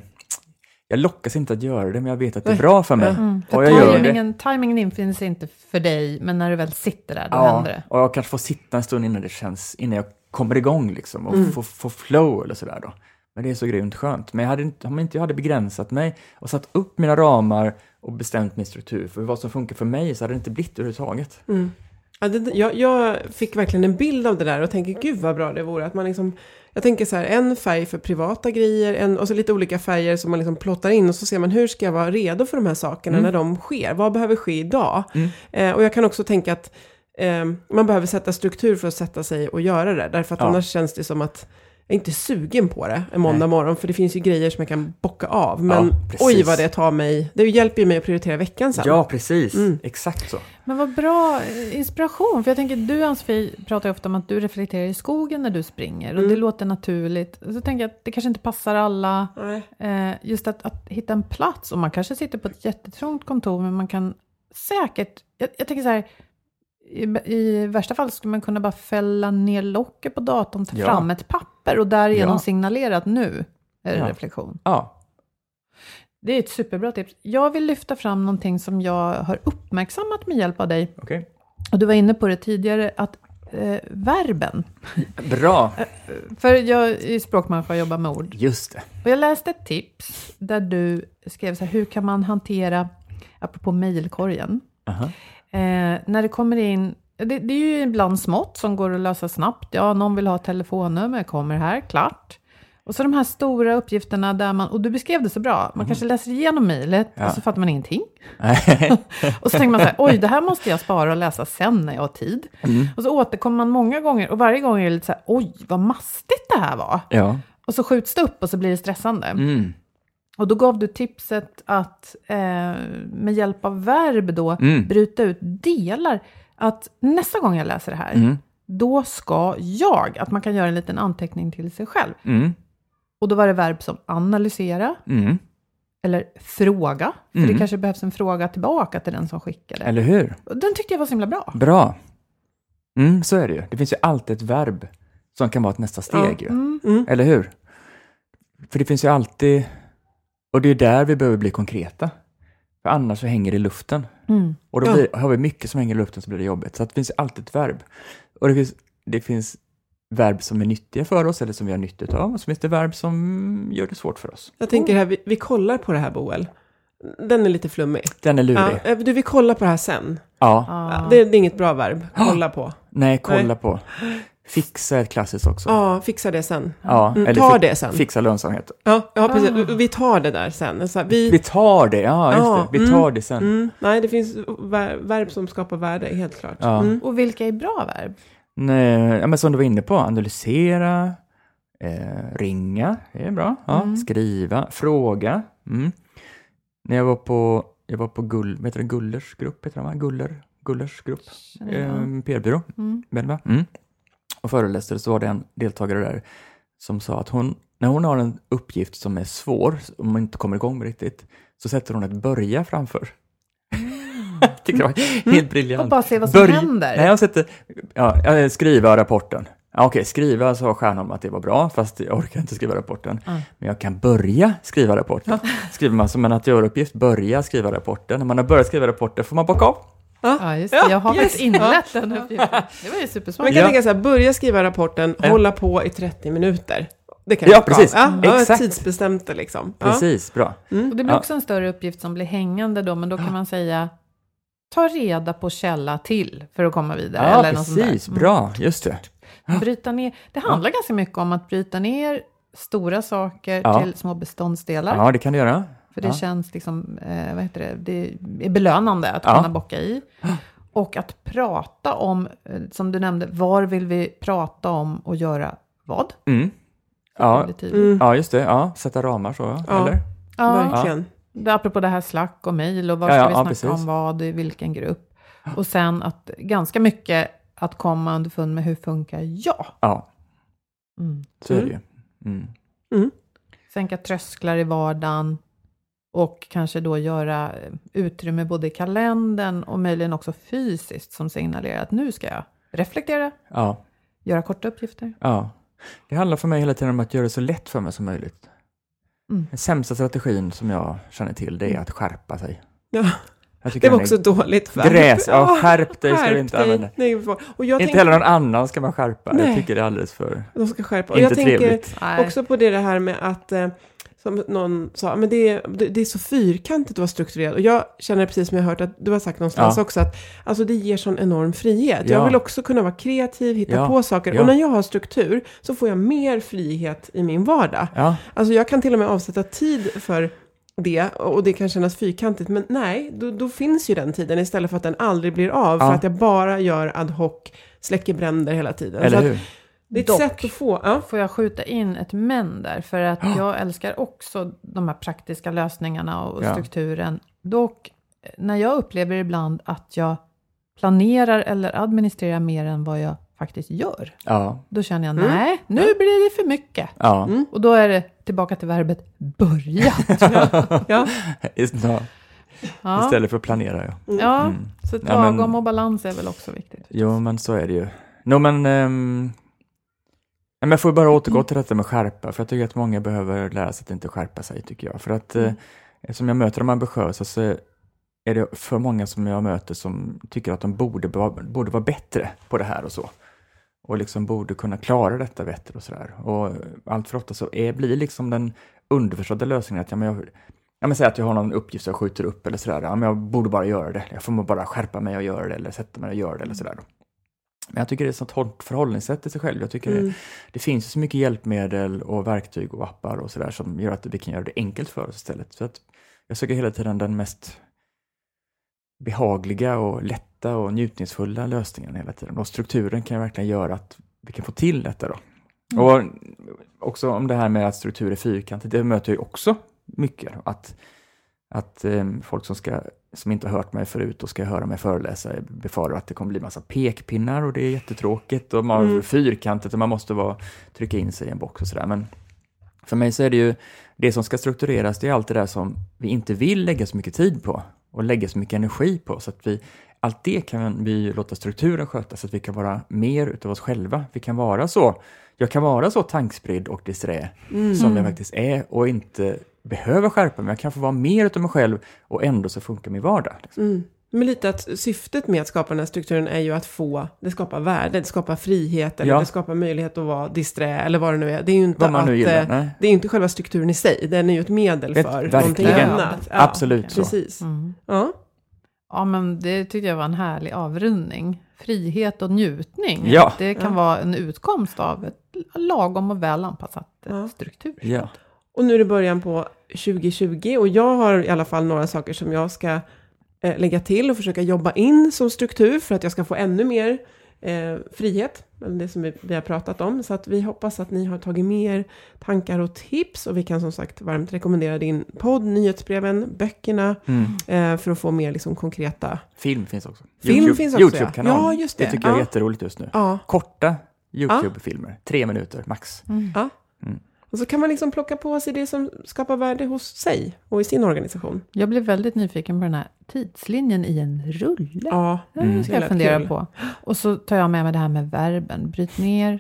jag lockas inte att göra det, men jag vet att det är bra för mig. Mm. Och jag gör det. Timingen, timingen infinns inte för dig, men när du väl sitter där, då Ja, händer det. och jag kanske får sitta en stund innan det känns, innan jag kommer igång liksom och Mm. får, får flow eller sådär då. Men det är så grymt skönt. Men jag hade inte, om inte jag hade begränsat mig och satt upp mina ramar och bestämt min struktur för vad som funkar för mig så hade det inte blivit överhuvudtaget. Mm. Ja, det, jag, jag fick verkligen en bild av det där och tänker gud vad bra det vore att man liksom jag tänker så här, en färg för privata grejer en, och så lite olika färger som man liksom plottar in och så ser man hur ska jag vara redo för de här sakerna Mm. när de sker? Vad behöver ske idag? Mm. Eh, och jag kan också tänka att eh, man behöver sätta struktur för att sätta sig och göra det. Därför att Ja. annars känns det som att är inte sugen på det en måndag Nej. morgon. För det finns ju grejer som jag kan bocka av. Men Ja, oj vad det tar mig. Det hjälper ju mig att prioritera veckan sen. Ja, precis. Mm. Exakt så. Men vad bra eh, inspiration, för jag tänker du Ann-Sofie pratar ju ofta om att du reflekterar i skogen när du springer och Mm. det låter naturligt. Så tänker jag att det kanske inte passar alla, Nej. eh, just att, att hitta en plats och man kanske sitter på ett jättetrångt kontor men man kan säkert, jag, jag tänker så här, i, i värsta fall skulle man kunna bara fälla ner locket på datorn, ta Ja. fram ett papper och därigenom Ja. signalera att nu är det Ja. reflektion. Ja, Det är ett superbra tips. Jag vill lyfta fram någonting som jag har uppmärksammat med hjälp av dig. okej. Och du var inne på det tidigare, att eh, verben. Bra. För jag är språkmänniska och jobbar med ord. Just det. Och jag läste ett tips där du skrev så här, hur kan man hantera, apropå mejlkorgen, Aha. Eh, när det kommer in, det, det är ju ibland smått som går att lösa snabbt. Ja, någon vill ha telefonnummer, kommer här, klart. Och så de här stora uppgifterna där man, och du beskrev det så bra, man kanske läser igenom mejlet. Ja. och så fattar man ingenting. Och så tänker man så här, oj, det här måste jag spara och läsa sen när jag har tid. Mm. Och så återkommer man många gånger och varje gång är det lite så här, oj, vad mastigt det här var. ja. Och så skjuts det upp och så blir det stressande. Mm. Och då gav du tipset att eh, med hjälp av verb då Mm. bryta ut delar. Att nästa gång jag läser det här, Mm. då ska jag, att man kan göra en liten anteckning till sig själv. Mm. Och då var det verb som analysera Mm. eller fråga. För Mm. det kanske behövs en fråga tillbaka till den som skickade. Eller hur? Den tyckte jag var så himla bra. Bra. Mm, så är det ju. Det finns ju alltid ett verb som kan vara ett nästa steg. Ju. Mm. Eller hur? För det finns ju alltid, och det är där vi behöver bli konkreta. För annars så hänger det i luften. Mm. Och då Ja. blir, har vi mycket som hänger i luften så blir det jobbigt. Så det finns alltid ett verb. Och det finns, det finns verb som är nyttiga för oss eller som vi har nytta av. Och så finns det verb som gör det svårt för oss. Jag tänker här, vi, vi kollar på det här Boel. Den är lite flummig. Den är Ja, lurig. eh, du, vi kollar på det här sen. Ja. Ja, det, det är inget bra verb. Kolla på. Nej, kolla Nej. på. Fixa är ett klassiskt också. Ja, fixa det sen. Ja, Mm, eller ta fi- det sen. Fixa lönsamhet. Ja, ja precis. Ah. Vi tar det där sen. Så här, vi, Vi tar det, ja just Ja, det. Vi mm, tar det sen. mm, nej, det finns ver- verb som skapar värde, helt klart. Ja. Mm. Och vilka är bra verb? Nej, ja, men som du var inne på, analysera, eh, ringa, det är bra. Ja, Mm. Skriva, fråga. Mm. När jag var på, jag var på Gull, vad heter det, Gullers grupp, heter det va? Guller, Gullers grupp, eh, PR-byrå, Mm. va? Mm. Och föreläste, så var det en deltagare där som sa att hon, när hon har en uppgift som är svår, om man inte kommer igång med riktigt, så sätter hon ett börja framför. Jag tycker det var helt briljant. Mm. Och bara se vad som Börj- händer. Nej, jag sätter, ja, jag skriva rapporten. Ja, Okej, skriva sa Stjärnholm att det var bra, fast jag orkar inte skriva rapporten. Mm. Men jag kan börja skriva rapporten. Skriver man som en att göra-uppgift, börja skriva rapporten. När man har börjat skriva rapporten får man bocka av. Ja, just det. Ja, Jag har yes. faktiskt inlett den uppgiften. Det var ju Man supersmart. kan Ja. tänka så här, börja skriva rapporten, Ja. hålla på i 30 minuter. Det kan Ja, vara bra. precis. Ja, ja, Exakt. tidsbestämt det liksom. Ja. Precis, bra. Och det blir Ja. också en större uppgift som blir hängande då, men då kan man säga ta reda på källa till för att komma vidare. Ja, eller precis, Mm. bra, just det. Bryta ner. Det handlar ganska mycket om att bryta ner stora saker Ja. till små beståndsdelar. Ja, det kan du göra. För det Ja. känns liksom, eh, vad heter det, det är belönande att Ja. kunna bocka i. Och att prata om, eh, som du nämnde, var vill vi prata om och göra vad? Mm. Ja. Mm, ja, just det. Ja, sätta ramar så, Ja. eller? Ja, verkligen. det- apropå det här Slack och mejl och vad Ja, ska ja, vi ja, snacka precis. om vad, i vilken grupp. Och sen att ganska mycket att komma underfund med hur funkar jag? Ja, Mm. så är det Mm. ju. Mm. Sänka trösklar i vardagen och kanske då göra eh, utrymme både i kalendern och möjligen också fysiskt som signalerar att nu ska jag reflektera, Ja, göra korta uppgifter. ja. Det handlar för mig hela tiden om att göra det så lätt för mig som möjligt. Mm. Den sämsta strategin som jag känner till, det är att skärpa sig. Ja, Jag det var också dåligt. verb. Gräs, ja, skärp dig ska skärp vi inte dig. använda. Nej, och jag Inte tänker, heller någon annan ska man skärpa. Jag Nej. tycker det är alldeles för... De ska skärpa. Och Inte jag tänker trevligt. Också på det det här med att, eh, som någon sa, men det är, det är så fyrkantigt att vara strukturerad. Och jag känner precis som jag har hört att du har sagt någonstans Ja. också att alltså det ger sån enorm frihet. Jag Ja. vill också kunna vara kreativ, hitta Ja. på saker. Och när jag har struktur så får jag mer frihet i min vardag. Ja, Alltså jag kan till och med avsätta tid för det och det kan kännas fyrkantigt. Men nej, då, då finns ju den tiden istället för att den aldrig blir av. För att jag bara gör ad hoc, släcker bränder hela tiden. Eller hur? Det är ett Dock. sätt att få... Ja. Får jag skjuta in ett men där? För att jag älskar också de här praktiska lösningarna och Ja. strukturen. Dock, när jag upplever ibland att jag planerar eller administrerar mer än vad jag faktiskt gör, Ja, då känner jag Mm. nej, nu blir det för mycket. ja. Mm. Och då är det tillbaka till verbet börja. Ja. Ja. Ja, Istället för att planera, ja. ja Mm. så ett Ja, men- lagom och balans är väl också viktigt. Jo, men så är det ju. No, men... ehm, nej, men jag får bara återgå till detta med skärpa, för jag tycker att många behöver lära sig att inte skärpa sig, tycker jag. För att eh, som jag möter de ambitiösa så är det för många som jag möter som tycker att de borde, borde vara bättre på det här och så. Och liksom borde kunna klara detta bättre och sådär. Och allt för ofta så är, blir liksom den underförstådda lösningen att ja, men jag, ja, men säg att jag har någon uppgift som jag skjuter upp eller sådär. Ja, men jag borde bara göra det. Jag får bara skärpa mig och göra det eller sätta mig och göra det eller sådär. Men jag tycker det är ett sånt hårt förhållningssätt till sig själv. Jag tycker Mm. det, det finns så mycket hjälpmedel och verktyg och appar och sådär som gör att vi kan göra det enkelt för oss istället. Så att jag söker hela tiden den mest behagliga och lätta och njutningsfulla lösningen hela tiden. Och strukturen kan verkligen göra att vi kan få till detta då. Och också om det här med att struktur är fyrkantigt, det möter jag ju också mycket. Att, att eh, folk som, ska, som inte har hört mig förut och ska höra mig föreläsa befarar att det kommer bli massa pekpinnar och det är jättetråkigt och man Mm. fyrkantigt och man måste vara, trycka in sig i en box och sådär. Men för mig så är det ju det som ska struktureras, det är allt det där som vi inte vill lägga så mycket tid på och lägga så mycket energi på. Så att vi, allt det kan vi låta strukturen sköta så att vi kan vara mer utav oss själva. Vi kan vara så, jag kan vara så tankspridd och disträ som jag faktiskt är och inte behöver skärpa mig. Jag kan få vara mer utav mig själv och ändå så funkar min vardag. Liksom. Mm. Men lite att syftet med att skapa den här strukturen är ju att få, det skapar värde, det skapar frihet, eller Ja. det skapar möjlighet att vara disträ, eller vad det nu är. Det är ju inte att, gillar, eh, det är inte själva strukturen i sig, den är ju ett medel Ett- för verkligen. någonting annat. Ja, Absolut så. Precis. Mm. Ja. Ja, men det tyckte jag var en härlig avrundning. Frihet och njutning. Ja. Det kan Ja. vara en utkomst av ett lagom och väl anpassat eh, Ja. struktur. Ja. Och nu är det början på 2020 och jag har i alla fall några saker som jag ska eh, lägga till och försöka jobba in som struktur för att jag ska få ännu mer eh, frihet, det som vi, vi har pratat om. Så att vi hoppas att ni har tagit med er tankar och tips och vi kan som sagt varmt rekommendera din podd, nyhetsbreven, böckerna Mm. eh, för att få mer liksom, konkreta... Film finns också. Film YouTube, finns också. YouTube-kanal. Ja, just det. Det tycker jag är Ja. jätteroligt just nu. Ja, Korta YouTube-filmer, tre minuter max. ja. Mm. Och så kan man liksom plocka på sig det som skapar värde hos sig och i sin organisation. Jag blev väldigt nyfiken på den här tidslinjen i en rulle. Ja, Det Mm. ska det jag lät fundera kul. på. Och så tar jag med mig det här med verben. Bryt ner,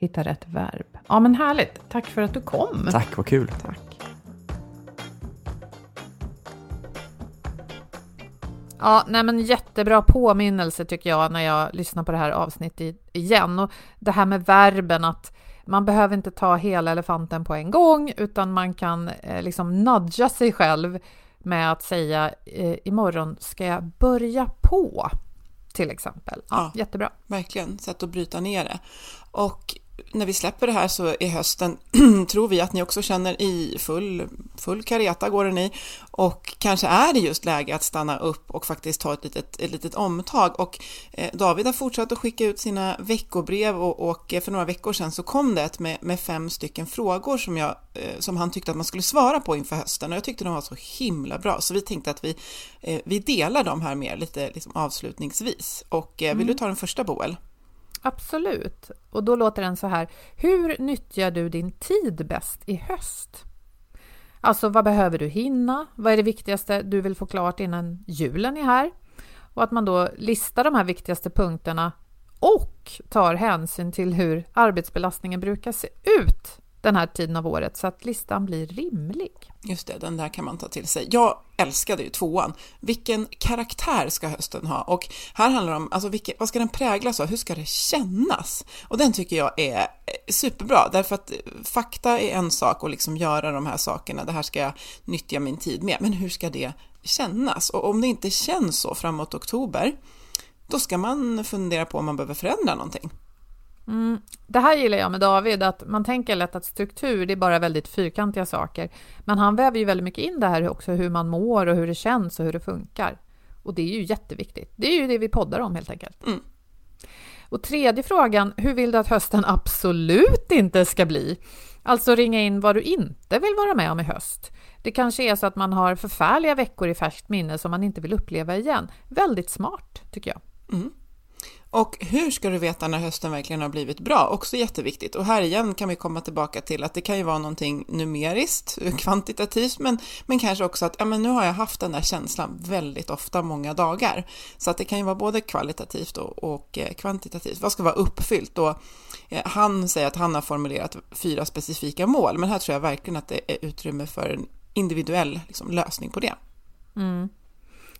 hitta rätt verb. Ja, men härligt. Tack för att du kom. Tack, vad kul. Tack. Ja, nej men jättebra påminnelse tycker jag när jag lyssnar på det här avsnittet igen. Och det här med verben att man behöver inte ta hela elefanten på en gång utan man kan eh, liksom nudga sig själv med att säga eh, imorgon ska jag börja på till exempel. Ja, Ja. Jättebra. Verkligen, sätt att bryta ner det. Och när vi släpper det här så i hösten tror vi att ni också känner i full, full kareta går den i och kanske är det just läge att stanna upp och faktiskt ta ett litet, ett litet omtag. Och eh, David har fortsatt att skicka ut sina veckobrev och, och eh, för några veckor sedan så kom det ett med, med fem stycken frågor som, jag, eh, som han tyckte att man skulle svara på inför hösten och jag tyckte de var så himla bra så vi tänkte att vi, eh, vi delar dem här med lite liksom avslutningsvis. Och vill du ta den första Boel? Absolut. Och då låter den så här. Hur nyttjar du din tid bäst i höst? Alltså, vad behöver du hinna? Vad är det viktigaste du vill få klart innan julen är här? Och att man då listar de här viktigaste punkterna och tar hänsyn till hur arbetsbelastningen brukar se ut den här tiden av året så att listan blir rimlig. Just det, den där kan man ta till sig. Jag älskade ju tvåan. Vilken karaktär ska hösten ha? Och här handlar det om, alltså vilken, vad ska den präglas av? Hur ska det kännas? Och den tycker jag är eh, superbra, därför att eh, fakta är en sak och liksom göra de här sakerna, det här ska jag nyttja min tid med, men hur ska det kännas? Och om det inte känns så framåt oktober, då ska man fundera på om man behöver förändra någonting. Mm. Det här gillar jag med David, att man tänker lätt att struktur, det är bara väldigt fyrkantiga saker. Men han väver ju väldigt mycket in det här också, hur man mår och hur det känns och hur det funkar. Och det är ju jätteviktigt. Det är ju det vi poddar om helt enkelt. Mm. Och tredje frågan, hur vill du att hösten absolut inte ska bli? Alltså ringa in vad du inte vill vara med om i höst. Det kanske är så att man har förfärliga veckor i färskt minne som man inte vill uppleva igen. Väldigt smart, tycker jag. Och hur ska du veta när hösten verkligen har blivit bra? Också jätteviktigt. Och här igen kan vi komma tillbaka till att det kan ju vara någonting numeriskt, kvantitativt, men, men kanske också att ja, men nu har jag haft den där känslan väldigt ofta, många dagar. Så att det kan ju vara både kvalitativt och, och eh, kvantitativt. Vad ska vara uppfyllt? Och, eh, han säger att han har formulerat fyra specifika mål, men här tror jag verkligen att det är utrymme för en individuell liksom, lösning på det. Mm.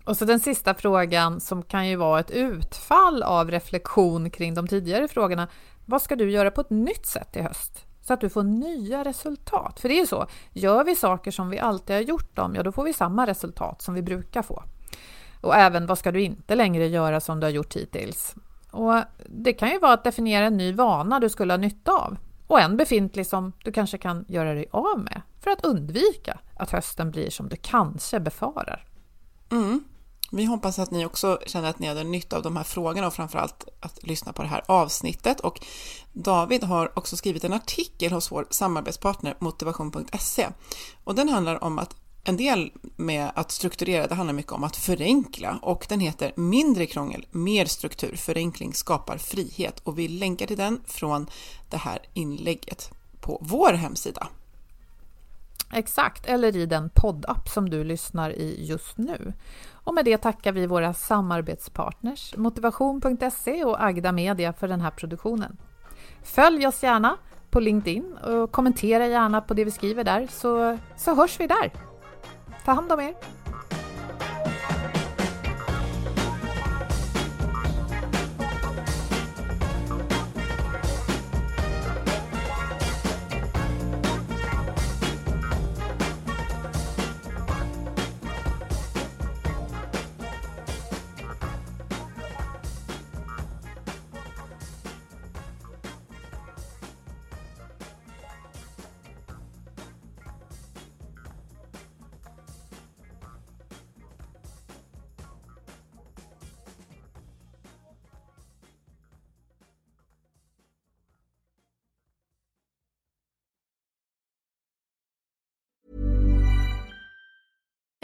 Och så den sista frågan som kan ju vara ett utfall av reflektion kring de tidigare frågorna. Vad ska du göra på ett nytt sätt i höst? Så att du får nya resultat. För det är ju så, gör vi saker som vi alltid har gjort dem, ja då får vi samma resultat som vi brukar få. Och även vad ska du inte längre göra som du har gjort hittills? Och det kan ju vara att definiera en ny vana du skulle ha nytta av och en befintlig som du kanske kan göra dig av med för att undvika att hösten blir som du kanske befarar. Mm. Vi hoppas att ni också känner att ni hade nytta av de här frågorna och framförallt att lyssna på det här avsnittet. Och David har också skrivit en artikel hos vår samarbetspartner motivation.se och den handlar om att en del med att strukturera, det handlar mycket om att förenkla och den heter Mindre krångel, mer struktur, förenkling skapar frihet och vi länkar till den från det här inlägget på vår hemsida. Exakt, eller i den poddapp som du lyssnar i just nu. Och med det tackar vi våra samarbetspartners Motivation.se och Agda Media för den här produktionen. Följ oss gärna på LinkedIn och kommentera gärna på det vi skriver där så, så hörs vi där. Ta hand om er!